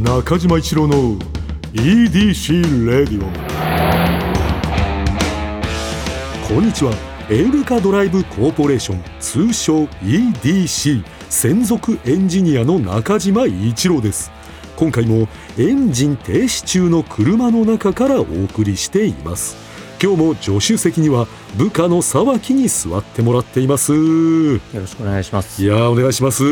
中島一郎の EDC レディオこんにちは。エウレカドライブコーポレーション通称 EDC 専属エンジニアの中島一郎です。今回もエンジン停止中の車の中からお送りしています。今日も助手席には部下の沢木に座ってもらっています。よろしくお願いします。いやーお願いします。あ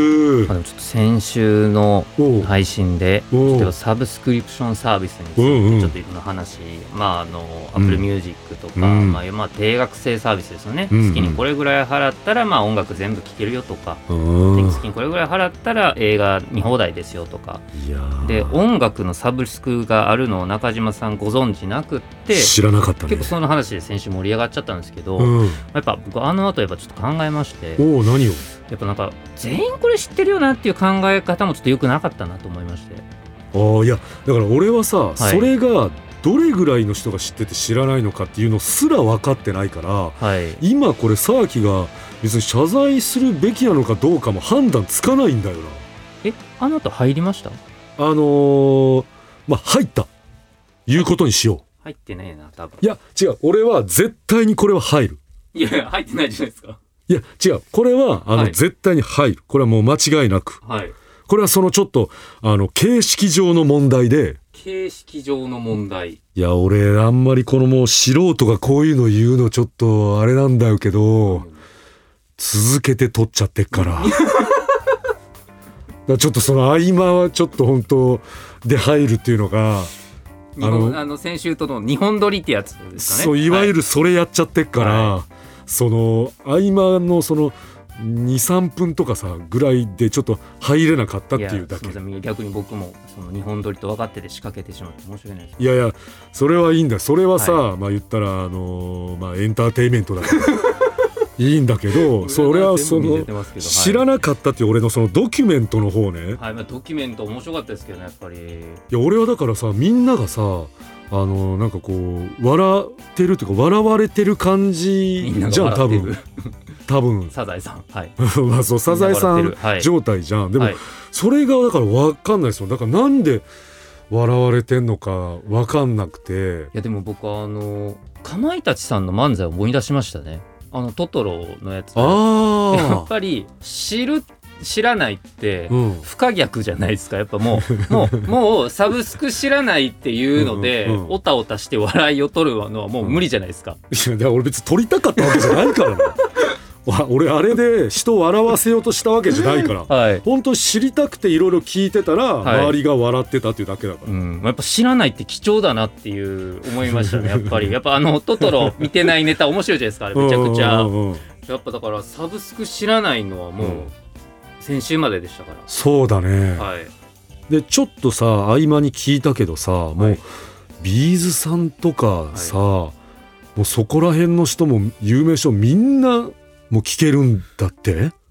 のちょっと先週の配信で、ちょっとサブスクリプションサービスにつうんうん。いてちょっといろんな話、まああの Apple Music とか、うん。まあまあ定額制サービスですよね。うんうん。月にこれぐらい払ったらまあ音楽全部聴けるよとか、うん。月にこれぐらい払ったら映画見放題ですよとか。で音楽のサブスクがあるのを中島さんご存知なくって。知らなかったね。結構その話で先週盛り上がっちゃったんですけど、うん、やっぱ僕あの後やっぱちょっと考えましておお何を？やっぱなんか全員これ知ってるよなっていう考え方もちょっと良くなかったなと思いまして。ああいやだから俺はさ、い。それがどれぐらいの人が知ってて知らないのかっていうのすら分かってないからはい。今これ沢木が別に謝罪するべきなのかどうかも判断つかないんだよえあの後入りました？なあのー、まあ入った。いうことにしよ入ってねえな多分。ういや違う。俺は絶対にこれは入る。いやいや入ってないじゃないですか。いや違う。これはあの、はい。絶対に入る。これはもう間違いなく。はい。これはそのちょっとあの形式上の問題で。形式上の問題。いや俺あんまりこのもう素人がこういうの言うのちょっとあれなんだよけど続けて撮っちゃってっから。だからちょっとその合間はちょっと本当で入るっていうのがあのあの先週との日本撮りってやつですかね。そういわゆる、るそれやっちゃってっから、はその合間のその23分とかさぐらいでちょっと入れなかったっていうだけ。逆に僕もその日本撮りと分かってて仕掛けてしまって申し訳ないです。いやいやそれはいいんだ。それはさ、はまあ言ったらあのーまあエンターテインメントだからいいんだけどそれはその知らなかったっていう俺のそのドキュメントの方ね、い、はい、はいまあ、ドキュメント面白かったですけどねやっぱり。や俺はだからさみんながさあのなんかこう笑ってるっていうか笑われてる感じじゃん多分。多分。サザエさんはい。まあそうサザエさん状態じゃん。でもはい。それがだから分かんないですよ。だからなんで笑われてんのか分かんなくて。いやでも僕はあのかまいたちさんの漫才を思い出しましたねあのトトロのやつやっあぱり知る知らないって不可逆じゃないですか。やっぱもう もうもうサブスク知らないっていうのでうんうんうん。おたおたして笑いを取るのはもう無理じゃないですか、いや俺別に撮りたかったわけじゃないからな。わ俺あれで人を笑わせようとしたわけじゃないから。はい。本当知りたくていろいろ聞いてたら、はい。周りが笑ってたっていうだけだから、うん、やっぱ知らないって貴重だなっていう思いましたね やっぱり。やっぱあのトトロ見てないネタ面白いじゃないですかめちゃくちゃうんうん。うんやっぱだからサブスク知らないのはもううん。先週まででしたかそうだね、ら、はい。でちょっとさ合間に聞いたけどさもう、はい。ビーズさんとかさ、もうそこら辺の人も有名人みんなもう聞けるんだって？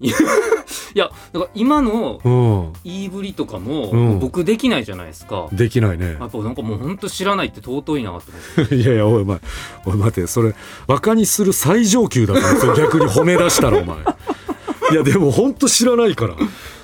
いやだから今のうん。言いぶりとかも、うん。僕できないじゃないですか。できないね。やっぱなんかもう本当知らないって尊いなと思って。いやいやおいお前おい待てそれバカにする最上級だから逆に褒め出したらお前。いやでも本当知らないから。い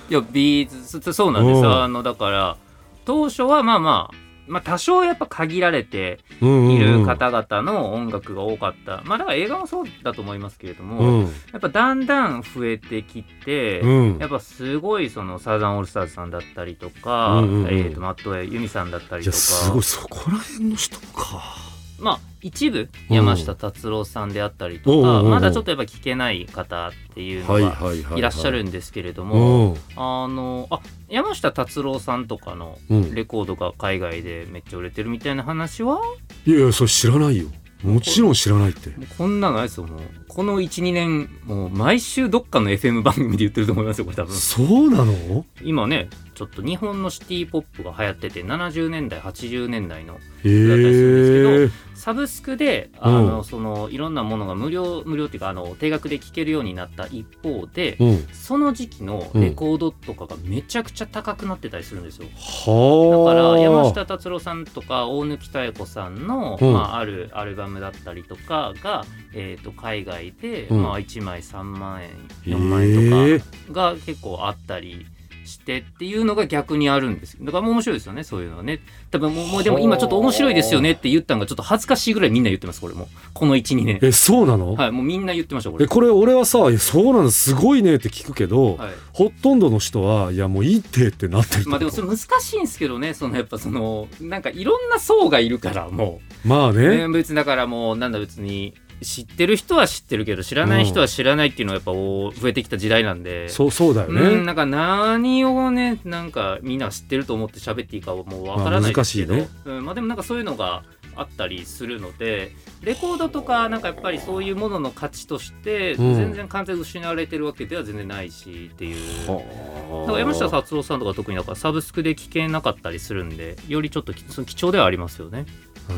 やビーズそそうなんです。うん。あのだから当初はまあまあまあ多少やっぱ限られてうんうんうん。いる方々の音楽が多かった、まあだから映画もそうだと思いますけれども、うん。やっぱだんだん増えてきて、うん。やっぱすごいそのサザンオールスターズさんだったりとか、うんうんうん。えー、とマットウェイユミさんだったりいとか。やすごいそこら辺の人かまあ一部うん山下達郎さんであったりとか、まだちょっとやっぱ聞けない方っていうのはいがはいらっしゃるんですけれども、う。んあのあ山下達郎さんとかのうん。レコードが海外でめっちゃ売れてるみたいな話は、いやいやそれ知らないよ。もちろん知らないって。こんなのないですよもう。この12年もう毎週どっかの FM 番組で言ってると思いますよこれ多分。そうなの？今ねちょっと日本のシティポップが流行ってて70年代80年代のへだったりするんですえサブスクであの、そのいろんなものが無料無料っていうかあの定額で聴けるようになった一方で、うん。その時期のレコードとかがめちゃくちゃ高くなってたりするんですよ。はあ。だから山下達郎さんとか大貫妙子さんの、うん。まあ、あるアルバムだったりとかが、えー、と海外で、うん。まあ、1枚3万円4万円とかが結構あったりしてっていうのが逆にあるんですだからもう面白いですよねそういうのはね。多分もうでも今ちょっと面白いですよねって言ったのがちょっと恥ずかしいぐらいみんな言ってますこれも。この12年。えそうなの、はいもうみんな言ってましたこれ。えこれ俺はさ「いやそうなのす。ごいね」って聞くけど、はい。ほとんどの人は「いやもういいって」ってなってるまあでもそれ難しいんですけどねそのやっぱそのなんかいろんな層がいるからもう、まあね。ね、別にだからもうなんだ別に知ってる人は知ってるけど知らない人は知らないっていうのがやっぱお増えてきた時代なんで。そうそうだよね、うん、なんか何をねなんかみんな知ってると思って喋っていいかはもうわからないですけど、まあ難しうんまあ、でもなんかそういうのがあったりするのでレコードとかなんかやっぱりそういうものの価値としてうん。全然完全に失われてるわけでは全然ないしっていう。はあだから山下達郎さんとか特にだからサブスクで聞けなかったりするんでよりちょっときその貴重ではありますよね。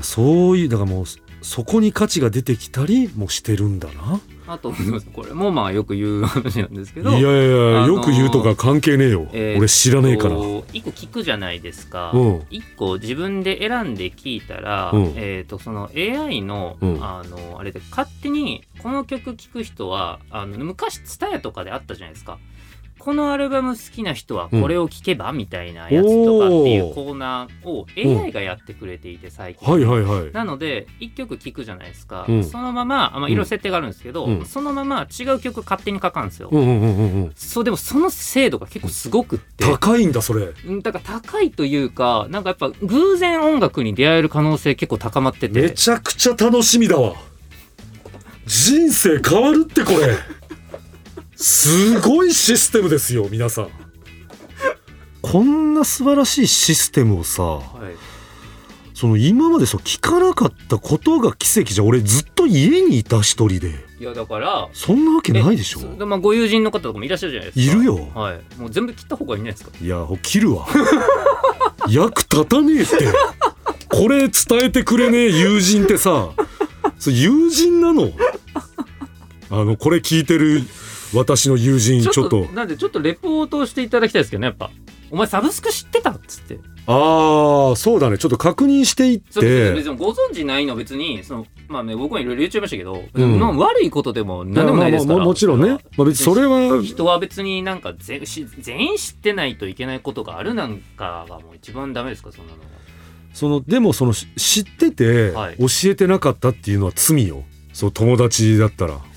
そういうだからもうそそこに価値が出てきたりもしてるんだな。あとこれもまあよく言う話なんですけど。いやいやあのーよく言うとか関係ねえよ、えー俺知らねえから。一個聞くじゃないですか、うん。一個自分で選んで聞いたら、うん。えー、とその AI の,、うん。あのあれで勝手にこの曲聴く人はあの昔 TSUTAYA とかであったじゃないですかこのアルバム好きな人はこれを聴けば、みたいなやつとかっていうコーナーを AI がやってくれていて最近、はいはいはい。なので1曲聴くじゃないですか、うん。そのままあ、まあ、いろいろ設定があるんですけど、うん。そのまま違う曲勝手にかかるんですよ、そうでもその精度が結構すごくって。高いんだそれ。うんだから高いというかなんかやっぱ偶然音楽に出会える可能性結構高まってめてちゃくちゃ楽しみだわ。人生変わるってこれすごいシステムですよ皆さん。こんな素晴らしいシステムをさはい。その今までそう聞かなかったことが奇跡じゃん。俺ずっと家にいた一人で。いやだからそんなわけないでしょ。まあ、ご友人の方とかもいらっしゃるじゃないですか。いるよ。はい。もう全部切った方がいいんじゃないですか。いや切るわ。役立たねえって。これ伝えてくれねえ友人ってさ。友人なの。あのこれ聞いてる私の友人ちょっとなんでちょっとレポートをしていただきたいですけどねやっぱ。お前サブスク知ってたっつって。ああそうだね。ちょっと確認していっそう別てにご存知ないのは別にそのまあね僕もいろいろ言っちゃいましたけど、うん。まあ悪いことでも何でもないですから、まあまあもちろんね、まあ、別にそれは。人は別になんか全員知ってないといけないことがあるなんかがもう一番ダメですかそんなのは。そのでもそのし知っててはい。教えてなかったっていうのは罪よ。そう友達だったら。うん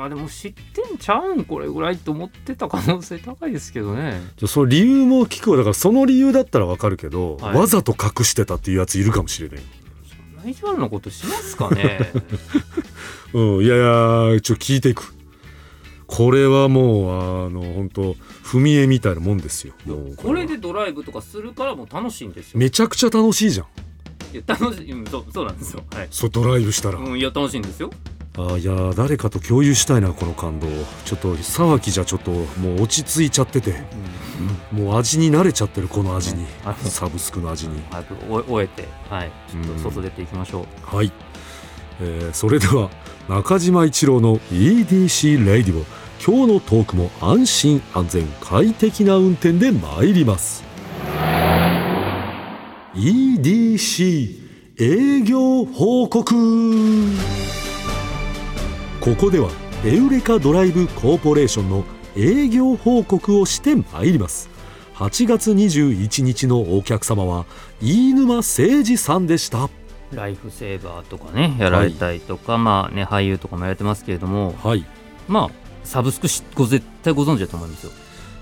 まあでも知ってんちゃうんこれぐらいと思ってた可能性高いですけどね。じゃあその理由も聞くわだからその理由だったらわかるけど、はい。わざと隠してたっていうやついるかもしれない。そんな意地悪なことしますかね。うん、いやいやちょっと聞いていく。これはもうあの本当踏み絵みたいなもんですよ。これでドライブとかするからもう楽しいんですよ。めちゃくちゃ楽しいじゃん。いや楽しい、うん、そうそうなんですよ。はい。そうドライブしたら、うん、いや楽しいんですよあいや誰かと共有したいなこの感動ちょっと騒ぎじゃちょっともう落ち着いちゃってて。もう味に慣れちゃってるこの味に。サブスクの味に。早く終えて。はい。ちょっうん。と外出ていきましょう。はい、えーそれでは中島一郎の EDC レイディオ。今日のトークも安心安全快適な運転で参ります。EDC 営業報告ここではエウレカドライブコーポレーションの営業報告をして参ります。8月21日のお客様は飯沼誠二さんでした。ライフセーバーとかねやられたりとか、まあね俳優とかもやられてますけれどもはい。まあサブスクしご絶対ご存知だと思うんですよ。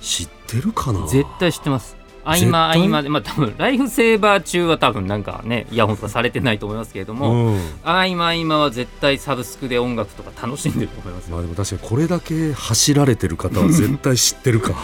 知ってるかな？絶対知ってます合絶間合対間でまあ多分ライフセーバー中は多分なんかねイヤホンとかされてないと思いますけれども、うん、合間合間は絶対サブスクで音楽とか楽しんでると思いますよ。まあでも確かにこれだけ走られてる方は絶対知ってるか。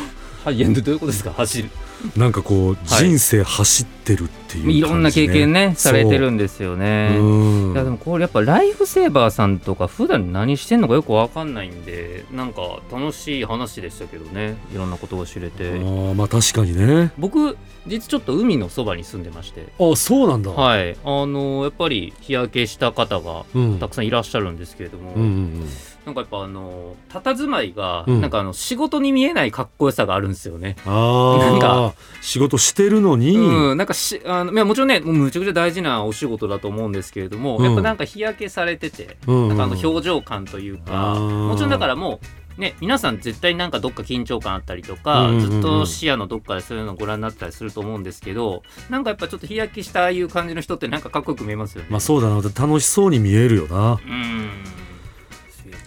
はいいやどういうことですか？走るなんかこうはい人生走ってるっていう感じ、ね。いろんな経験ねされてるんですよね。うん。いやでもこれやっぱライフセーバーさんとか普段何してんのかよくわかんないんでなんか楽しい話でしたけどね。いろんなことが知れあてーまあ確かにね。僕実ちょっと海のそばに住んでまして。あそうなんだ、はい。あのやっぱり日焼けした方がうん、たくさんいらっしゃるんですけれども、うんうんなんかやっぱあの佇まいが、うん。なんかあの仕事に見えないかっこよさがあるんですよね。うん、ああなんか。仕事してるのに、うん、なんかしあのいやもちろんねむちゃくちゃ大事なお仕事だと思うんですけれども、うん。やっぱなんか日焼けされてて、うん。なんかあの表情感というかもちろんだからもうね、皆さん絶対なんかどっか緊張感あったりとか、うんうんうん。うんずっと視野のどっかでそういうのをご覧になってたりすると思うんですけどなんかやっぱちょっと日焼けしたああいう感じの人ってなんかかっこよく見えますよね。まあそうだな。楽しそうに見えるよな。うん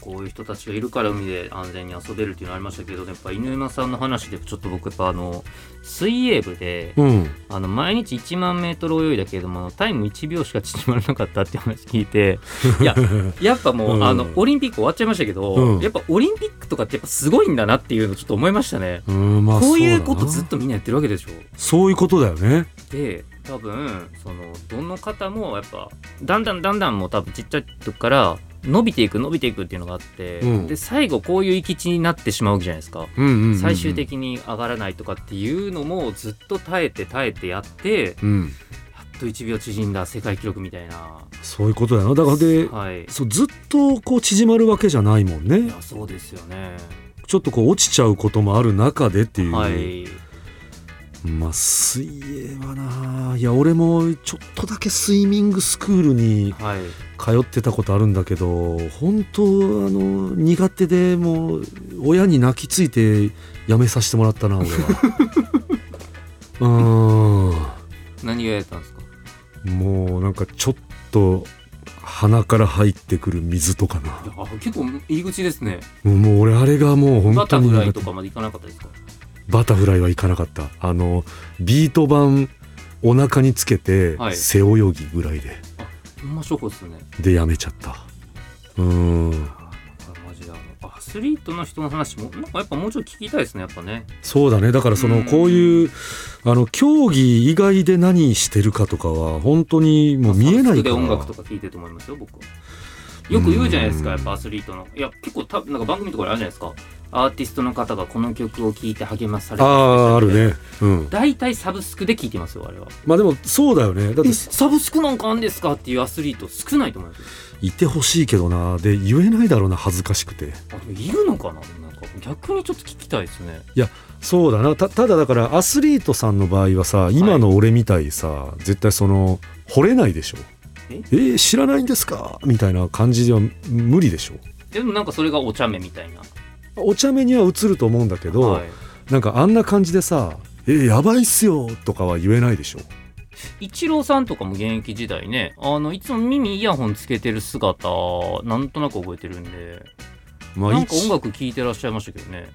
こういう人たちがいるから海で安全に遊べるっていうのありましたけどやっぱ犬山さんの話でちょっと僕やっぱあの水泳部でうん。あの毎日1万メートル泳いだけれどもタイム1秒しか縮まらなかったっていう話聞いて いややっぱもう、うん。あのオリンピック終わっちゃいましたけど、うん。やっぱオリンピックとかってやっぱすごいんだなっていうのちょっと思いましたね。うんまあこういうことずっとみんなやってるわけでしょ。そういうことだよね。で多分そのどの方もやっぱだんだんだんだんもう多分ちっちゃい時から伸びていく伸びていくっていうのがあって、うんで最後こういう行き地になってしまうわけじゃないですか。うんうんうんうん最終的に上がらないとかっていうのもずっと耐えて耐えてやってうんやっと1秒縮んだ世界記録みたいな。そういうことだよなだからではい。そうずっとこう縮まるわけじゃないもんいねやそうですよね。ちょっとこう落ちちゃうこともある中でっていう、はい。まあ水泳はないや俺もちょっとだけスイミングスクールにはい。通ってたことあるんだけど本当あの苦手でもう親に泣きついてやめさせてもらったな俺は う何がやったんですか？もうなんかちょっと鼻から入ってくる水とかな結構入り口ですね。もう俺あれがもう本当にバタフライとかまでいかなかったですか？バタフライはいかなかった。あのビート板お腹につけてはい。背泳ぎぐらいで、ほんまショコですね。でやめちゃった。うーんマジであのアスリートの人の話もなんかやっぱもうちょっと聞きたいですねやっぱね。そうだね。だからそのうん。こういうあの競技以外で何してるかとかは本当にもう見えないから。音楽とか聞いてると思いますよ僕は。よく言うじゃないですかうん。やっぱアスリートの。いや結構たなんか番組とかであるじゃないですか。アーティストの方がこの曲を聴いて励まされたあああるね。うん。大体サブスクで聴いてますよあれは。まあでもそうだよね。だってえサブスクなんかあんですかっていうアスリート少ないと思いますよ。いてほしいけどな。で言えないだろうな恥ずかしくて。あいるのかななんか。逆にちょっと聞きたいですね。そうだな。たただだからアスリートさんの場合はさ今の俺みたいにさ、絶対その惚れないでしょ。ええー知らないんですか？みたいな感じでは無理でしょ？でもなんかそれがお茶目みたいな。お茶目には映ると思うんだけど、はい。なんかあんな感じでさ「えーやばいっすよ」とかは言えないでしょ？イチローさんとかも現役時代ねあのいつも耳イヤホンつけてる姿なんとなく覚えてるんでまなんか一音楽聴いてらっしゃいましたけどね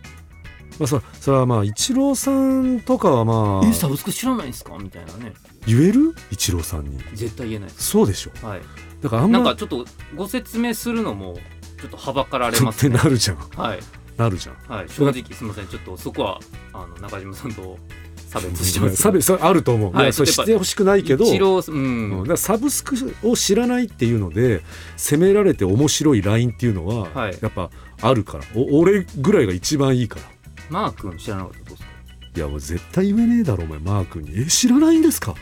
まあ、そそれはまあイチローさんとかはまえあサブスク知らないんですか？みたいなね。言える？イチローさんに。絶対言えないそうでしょ。はい。だからあんまなんかちょっとご説明するのもちょっとはばかられってますね。なるじゃん。はい。なるじゃん。はい。正直すみません。ちょっとそこはあの中島さんと差別してます 差別それあると思う、はい。それやっぱ知ってほしくないけどううん。だサブスクを知らないっていうので責められて面白いラインっていうのは、はい。やっぱあるから。お俺ぐらいが一番いいからマー君知らなかった？どうですかいやもう絶対言えねえだろお前。マー君に「え知らないんですか？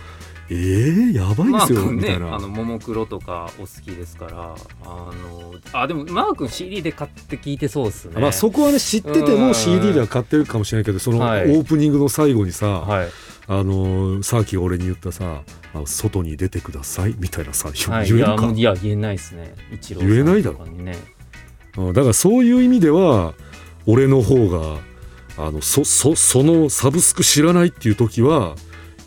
えー、やばいですよ」マー君みたいな。ねあのももクロとかお好きですからあのあでもマー君 CD で買って聞いてそうですね。まあ、そこはね知っててもうん。CD では買ってるかもしれないけどそのオはい。ープニングの最後にさ、はい。あのさっき俺に言ったさ「あ外に出てください」みたいなさはい、言えるか、いやもういや言えないですね。一郎さん言えないだろ。とかにねうんだからそういう意味では俺の方があのそそそのサブスク知らないっていう時は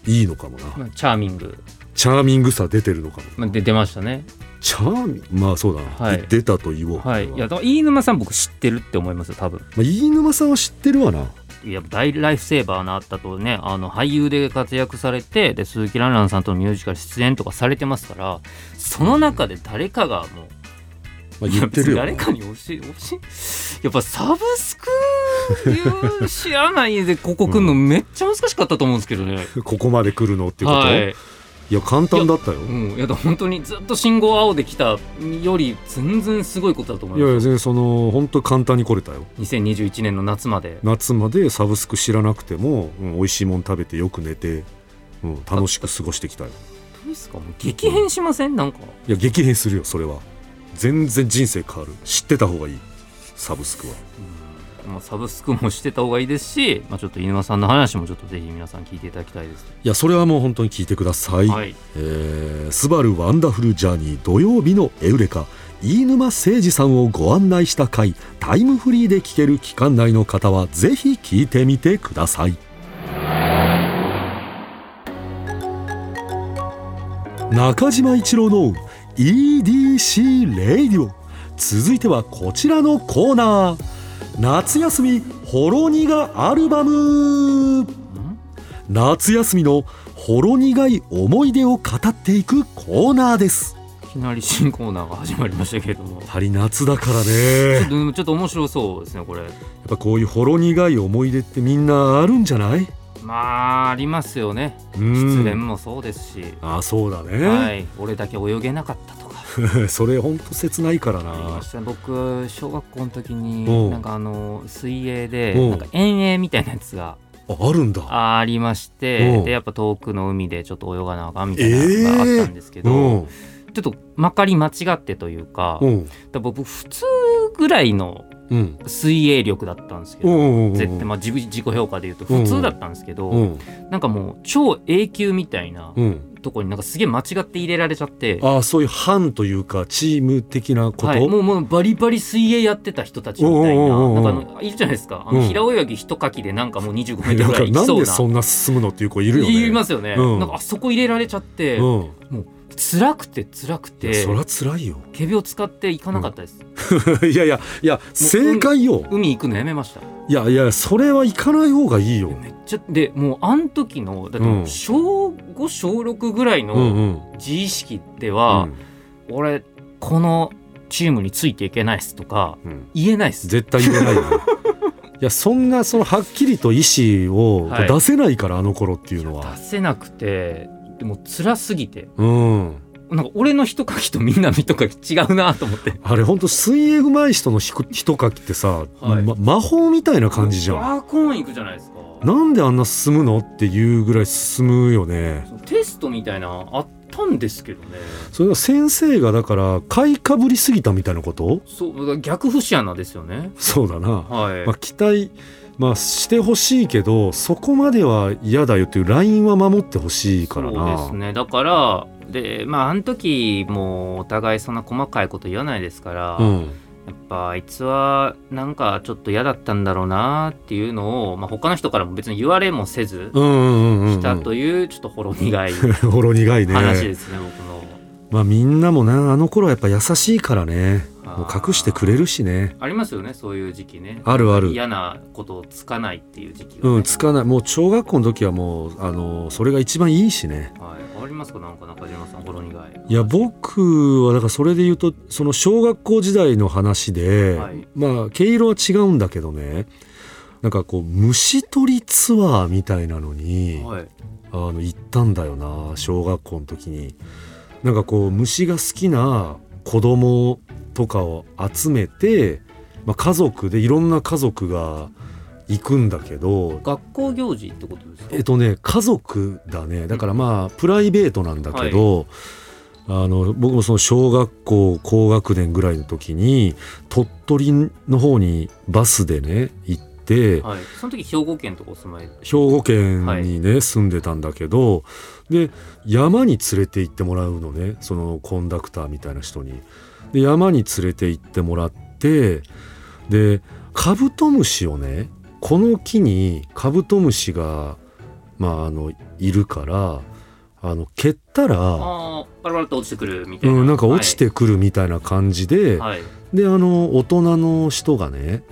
いいのかもな。まあチャーミング、チャーミングさ出てるのかも。まあ、で出ましたね。チャーミングまあそうだな、はい。で出たと言おう、はい。いやだから飯沼さん僕知ってるって思いますよ多分。まあ、飯沼さんは知ってるわな。いや大ライフセーバーなったとねあの俳優で活躍されてで鈴木蘭々さんとのミュージカル出演とかされてますからその中で誰かがもうまあ、言ってるよ。誰かに教え教えやっぱサブスクいう知らない。でここ来るのめっちゃ難しかったと思うん。ですけどね、ここまで来るのっていうこと、はい。い、や簡単だったよ。うん、いや本当にずっと信号青で来たより全然すごいことだと思いますいやいや全然その本当簡単に来れたよ。2021年の夏まで。夏までサブスク知らなくても、うん、美味しいもん食べてよく寝て、うん、楽しく過ごしてきたよ。どうですか？もう激変しません？なんか。いや激変するよそれは全然人生変わる。知ってた方がいい。サブスクは。まあ、サブスクもしてた方がいいですし、まあ、ちょっと犬間さんの話もちょっとぜひ皆さん聞いていただきたいです。いやそれはもう本当に聞いてください、はい、えースバルワンダフルジャーニー土曜日のエウレカ飯沼誠二さんをご案内した回タイムフリーで聞ける期間内の方はぜひ聞いてみてください。中島一郎の EDC レイディオ続いてはこちらのコーナー。夏休みほろ苦アルバム。夏休みのほろ苦い思い出を語っていくコーナーです。いきなり新コーナーが始まりましたけれども。やはり夏だからね。とちょっと面白そうですねこれ。やっぱこういうほろ苦い思い出ってみんなあるんじゃない？まあありますよね。うん。失恋もそうですし、あそうだね、はい。俺だけ泳げなかったとか。それほんと切ないからな。僕小学校の時うん。になんかあの水泳でうん。なんか遠泳みたいなやつがああるんだ。ありましうてん。でやっぱ遠くの海でちょっと泳がなあかんみたいなのがあったんですけど、うん。ちょっとまかり間違ってというか,、うん。だ僕普通ぐらいのうん水泳力だったんですけど、うんうんうん絶対まあ自分自己評価で言うと普通だったんですけど、うんなんかもう超永久みたいなうん。とこになんかすげえ間違って入れられちゃって。あそういう班というかチーム的なこと、はい、もうもうバリバリ水泳やってた人たちみたいななんかあのいるじゃないですかあのうん平泳ぎ一かきでなんかもう25メートルなん。ぐらいいきそうなそんな進むのっていう子いるよねいますよね、うんなんか。あそこ入れられちゃって、うん辛くて辛くて。そりゃ辛いよ。仮病使って行かなかったです、いやいやいや正解よ。海行くのやめました。いやいやそれは行かない方がいいよ。めっちゃでもうあん時のだってうん。小5小6ぐらいうんうのん。自意識でうは、ん。俺このチームについていけないっすとかうん。言えないっす。絶対言えないよ いやそんなそのはっきりと意思をはい。出せないから、あの頃っていうのは。出せなくてでも辛すぎて。うん。なんか俺の一書きとみんなの一書き違うなと思って。あれほんと水泳うまい人の一書きってさ、はい。ま魔法みたいな感じじゃん。ワーコーン行くじゃないですか。なんであんな進むのっていうぐらい進むよね。テストみたいなあったんですけどね。それは先生がだから買いかぶりすぎたみたいなこと？そう逆不思議ですよね。そうだな、はい、まあ、期待、まあ、してほしいけどそこまでは嫌だよっていうラインは守ってほしいからな。そうですね。だからでまああの時もうお互いそんな細かいこと言わないですから、やうん。っぱあいつはなんかちょっと嫌だったんだろうなっていうのを、まあ、他の人からも別に言われもせずしたというちょっとほろ苦い。ほろ苦いね。話ですね、僕の。まあみんなもなあの頃はやっぱ優しいからねもう隠してくれるしね。ありますよねそういう時期ね。あるある。嫌なことをつかないっていう時期がね、うんつかない。もう小学校の時はもうあのそれが一番いいしね。はい、ありますかなんか中島さんほろ苦い。いや僕はだからそれで言うとその小学校時代の話で、はい。まあ毛色は違うんだけどね。なんかこう虫取りツアーみたいなのに、はい。あの行ったんだよな小学校の時に。なんかこう虫が好きな子供とかを集めて、まあ、家族でいろんな家族が行くんだけど学校行事ってことですか？えっとね家族だね。だからまあプライベートなんだけど、あの僕もその小学校高学年ぐらいの時に鳥取の方にバスでね行って、はい。その時兵庫県とかお住まい？兵庫県にね、住んでたんだけどで山に連れて行ってもらうのねそのコンダクターみたいな人に。で山に連れて行ってもらってでカブトムシをねこの木にカブトムシが、まあ、あのいるからあの蹴ったら、パラパラと落ちてくるみたいな、うん、なんか落ちてくるみたいな感じで、はい、はいであの大人の人がね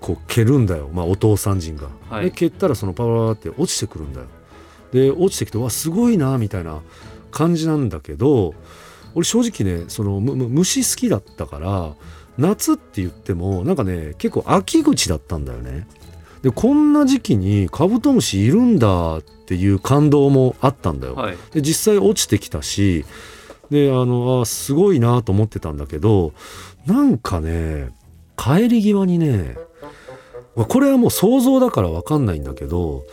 こう蹴るんだよ、まあ、お父さん人が。はいで蹴ったらそのパワーって落ちてくるんだよ。で落ちてきてわすごいなみたいな感じなんだけど俺正直ねそのむむ虫好きだったから夏って言ってもなんかね結構秋口だったんだよね。でこんな時期にカブトムシいるんだっていう感動もあったんだよ。はいで実際落ちてきたしであのあすごいなと思ってたんだけどなんかね帰り際にねこれはもう想像だから分かんないんだけど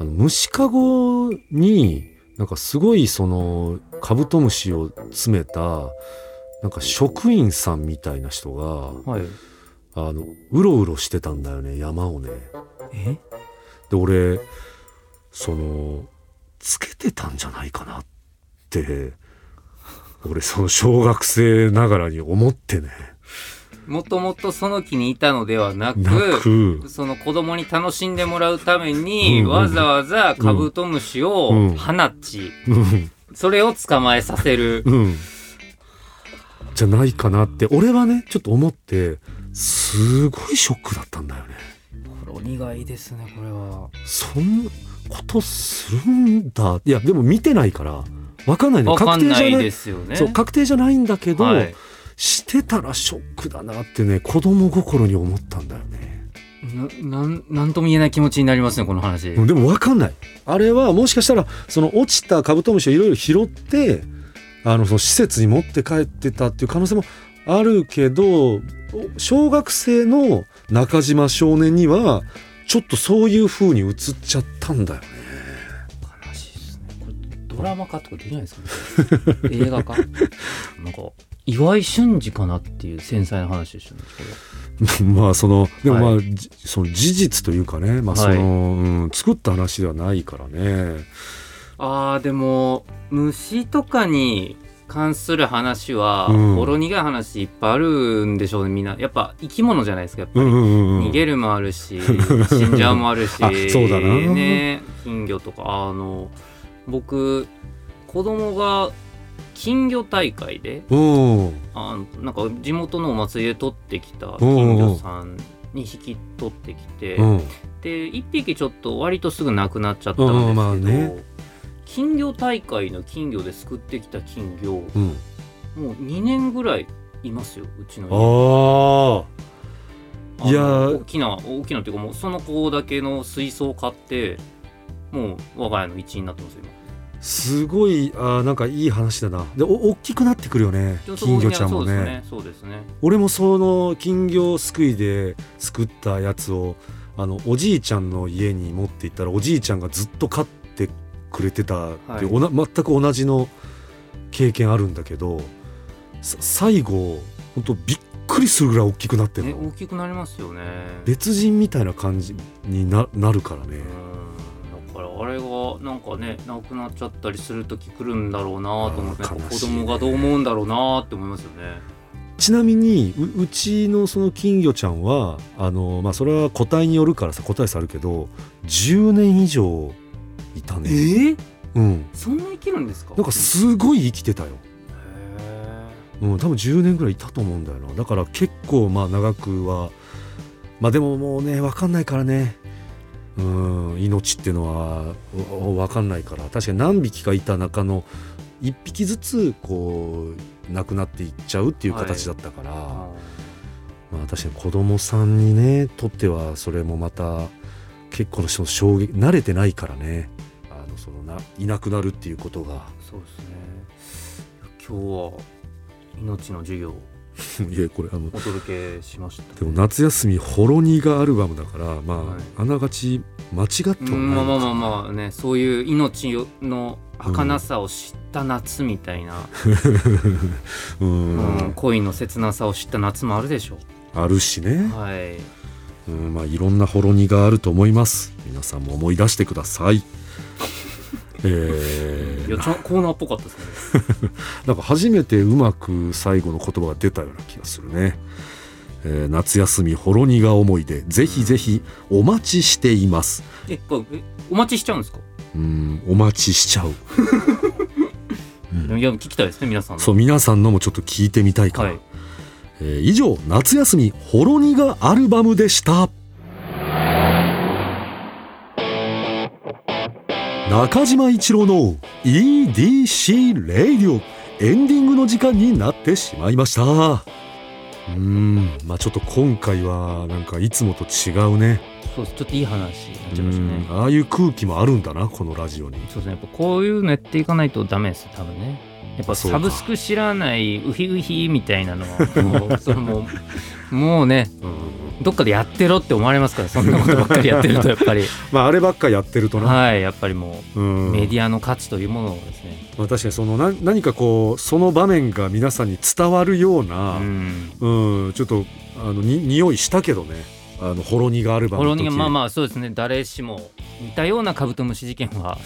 あの虫かごになんかすごいそのカブトムシを詰めたなんか職員さんみたいな人がはい。あのうろうろしてたんだよね山をね。え？で俺そのつけてたんじゃないかなって俺その小学生ながらに思ってねもともとその木にいたのではなくその子供に楽しんでもらうために、うんうんわざわざカブトムシをうん放ち、うん。それを捕まえさせる。うん。じゃないかなって俺はねちょっと思ってすごいショックだったんだよね。これ苦いですねこれは。そんなことするんだ。いやでも見てないからわかんないね。確定じゃないですよね。そう確定じゃないんだけど、はいしてたらショックだなってね子供心に思ったんだよねななんなんとも言えない気持ちになりますねこの話。でも分かんないあれはもしかしたらその落ちたカブトムシをいろいろ拾ってあのその施設に持って帰ってたっていう可能性もあるけど小学生の中島少年にはちょっとそういう風に映っちゃったんだよね悲しいですね。これドラマ化とかできないですかね。映画化？なんか岩井俊二かなっていう繊細な話でしたね。こまあそのでもまあ、はじその事実というかね、まあそのうん、作った話ではないからね。あーでも虫とかに関する話は、うん。ほろ苦い話いっぱいあるんでしょうねみんな。やっぱ生き物じゃないですかやっぱり、うんうんうんうん。逃げるもあるし 死んじゃうもあるしあそうだな。ね金魚とか。あの僕子供が金魚大会でうん。あなんか地元のお祭りで取ってきた金魚さんに引き取ってきて、うん。で1匹ちょっと割とすぐ亡くなっちゃったんですけど、うんまあね。金魚大会の金魚ですくってきた金魚もうん。う2年ぐらいいますようちのああいや大きな大きなっていうかもうその子だけの水槽を買ってもう我が家の一員になってますよ今すごいあーなんかいい話だな。でお大きくなってくるよね金魚ちゃんもね。そうですねそうですね。俺もその金魚すくいですくったやつをあのおじいちゃんの家に持って行ったらおじいちゃんがずっと飼ってくれてたってい。う、おな全く同じの経験あるんだけどさ最後本当びっくりするぐらい大きくなってるねの、大きくなりますよね。別人みたいな感じにななるからね。うん。だからあれがなんかねなくなっちゃったりする時来るんだろうなと思ってやっぱ子供がどう思うんだろうなって思いますよね。ちなみにううちのその金魚ちゃんはあの、まあ、それは個体によるからさ個体差あるけど10年以上いたね。えうん。そんな生きるんですか？なんかすごい生きてたよ、へうん、多分10年ぐらいいたと思うんだよな。だから結構まあ長くはまあでももうね分かんないからねうん命っていうのはわ分かんないから。確かに何匹かいた中の1匹ずつこう亡くなっていっちゃうっていう形だったから、ーあまあ確かに子供さんにねとってはそれもまた結構の人の衝撃慣れてないからね。あのそのないなくなるっていうことが。ーそうですね。今日は命の授業を いやこれあのお届けしましたでも夏休みほろ苦アルバムだからまあ、はい。あながち間違ってはまあまあまあまあねそういう命の儚さを知った夏みたいな、うん。うん恋の切なさを知った夏もあるでしょあるしね。う、はい。うんまあ、いろんなほろ苦あると思います。皆さんも思い出してくださいえーいやちょコーナーっぽかったですね なんか初めてうまく最後の言葉が出たような気がするね。えー夏休みほろ苦思い出ぜひぜひお待ちしています。えこれえお待ちしちゃうんですか、うんお待ちしちゃう。うんいや聞きたいですね皆さんのそう皆さんのもちょっと聞いてみたいから。はいえー以上夏休みほろ苦アルバムでした。中島一郎の EDC レイディオエンディングの時間になってしまいました。うーんまあちょっと今回はなんかいつもと違うね。そうです。ちょっといい話になっちゃういましたね。んああいう空気もあるんだなこのラジオに。そうですね。やっぱこういうのやっていかないとダメです多分ね。やっぱサブスク知らないウヒウヒみたいなのはもう それもうもうねどっかでやってろって思われますからそんなことばっかりやってるとやっぱり。まああればっかやってるとな、はいやっぱりもううん。メディアの価値というものをですね。まあ、確かにそのな何かこうその場面が皆さんに伝わるよううな、ん。うん、ちょっとあのに匂いしたけどね。あのほろ苦アルバムホロの時まあまあそうですね。誰しも似たようなカブトムシ事件は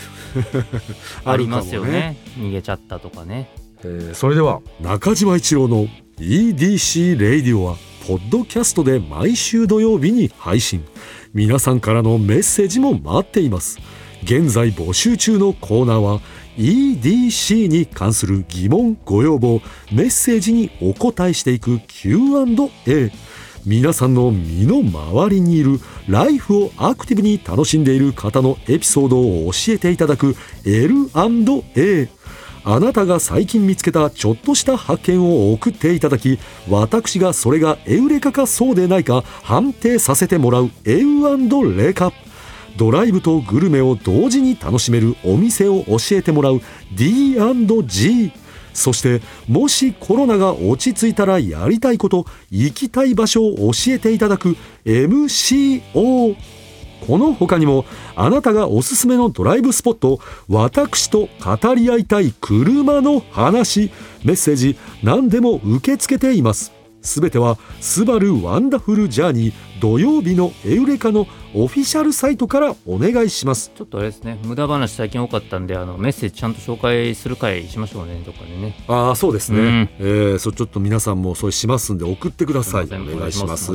ありますよね。逃げちゃったとかね。えーそれでは中島一郎の EDC レイディオはポッドキャストで毎週土曜日に配信。皆さんからのメッセージも待っています。現在募集中のコーナーは EDC に関する疑問ご要望メッセージにお答えしていく Q&A 皆さんの身の回りにいるライフをアクティブに楽しんでいる方のエピソードを教えていただく L&A あなたが最近見つけたちょっとした発見を送っていただき私がそれがエウレカかそうでないか判定させてもらうエウレカドライブとグルメを同時に楽しめるお店を教えてもらう D&G そしてもしコロナが落ち着いたらやりたいこと行きたい場所を教えていただく MCO この他にもあなたがおすすめのドライブスポット私と語り合いたい車の話メッセージ何でも受け付けています。すべては「スバルワンダフルジャーニー土曜日のエウレカ」のオフィシャルサイトからお願いします。ちょっとあれですね無駄話最近多かったんであのメッセージちゃんと紹介する回しましょうねどっかでね。ああそうですね、うん。えーそちょっと皆さんもそれしますんで送ってください。お願いします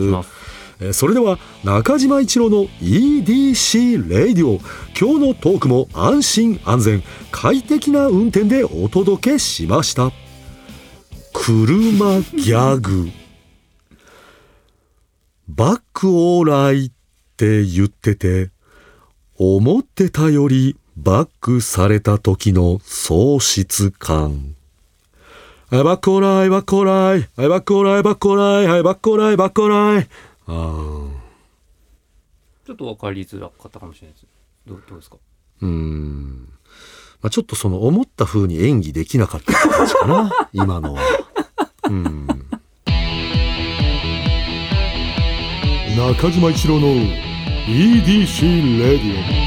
えそれでは中島一郎の EDC レイディオ今日のトークも安心安全。快適な運転でお届けしました。車ギャグ。バックオーライって言ってて思ってたよりバックされた時の喪失感。はい、バックオーライ、バックオーライ、はい、バックオーライ、バックオーライ、はい、バックオーライ、バックオーライ。あーちょっと分かりづらかったかもしれないですどうどうですか？うーん。まあ、ちょっとその思った風に演技できなかった感じかな、今のは。うん。中島一郎の EDC レディオ。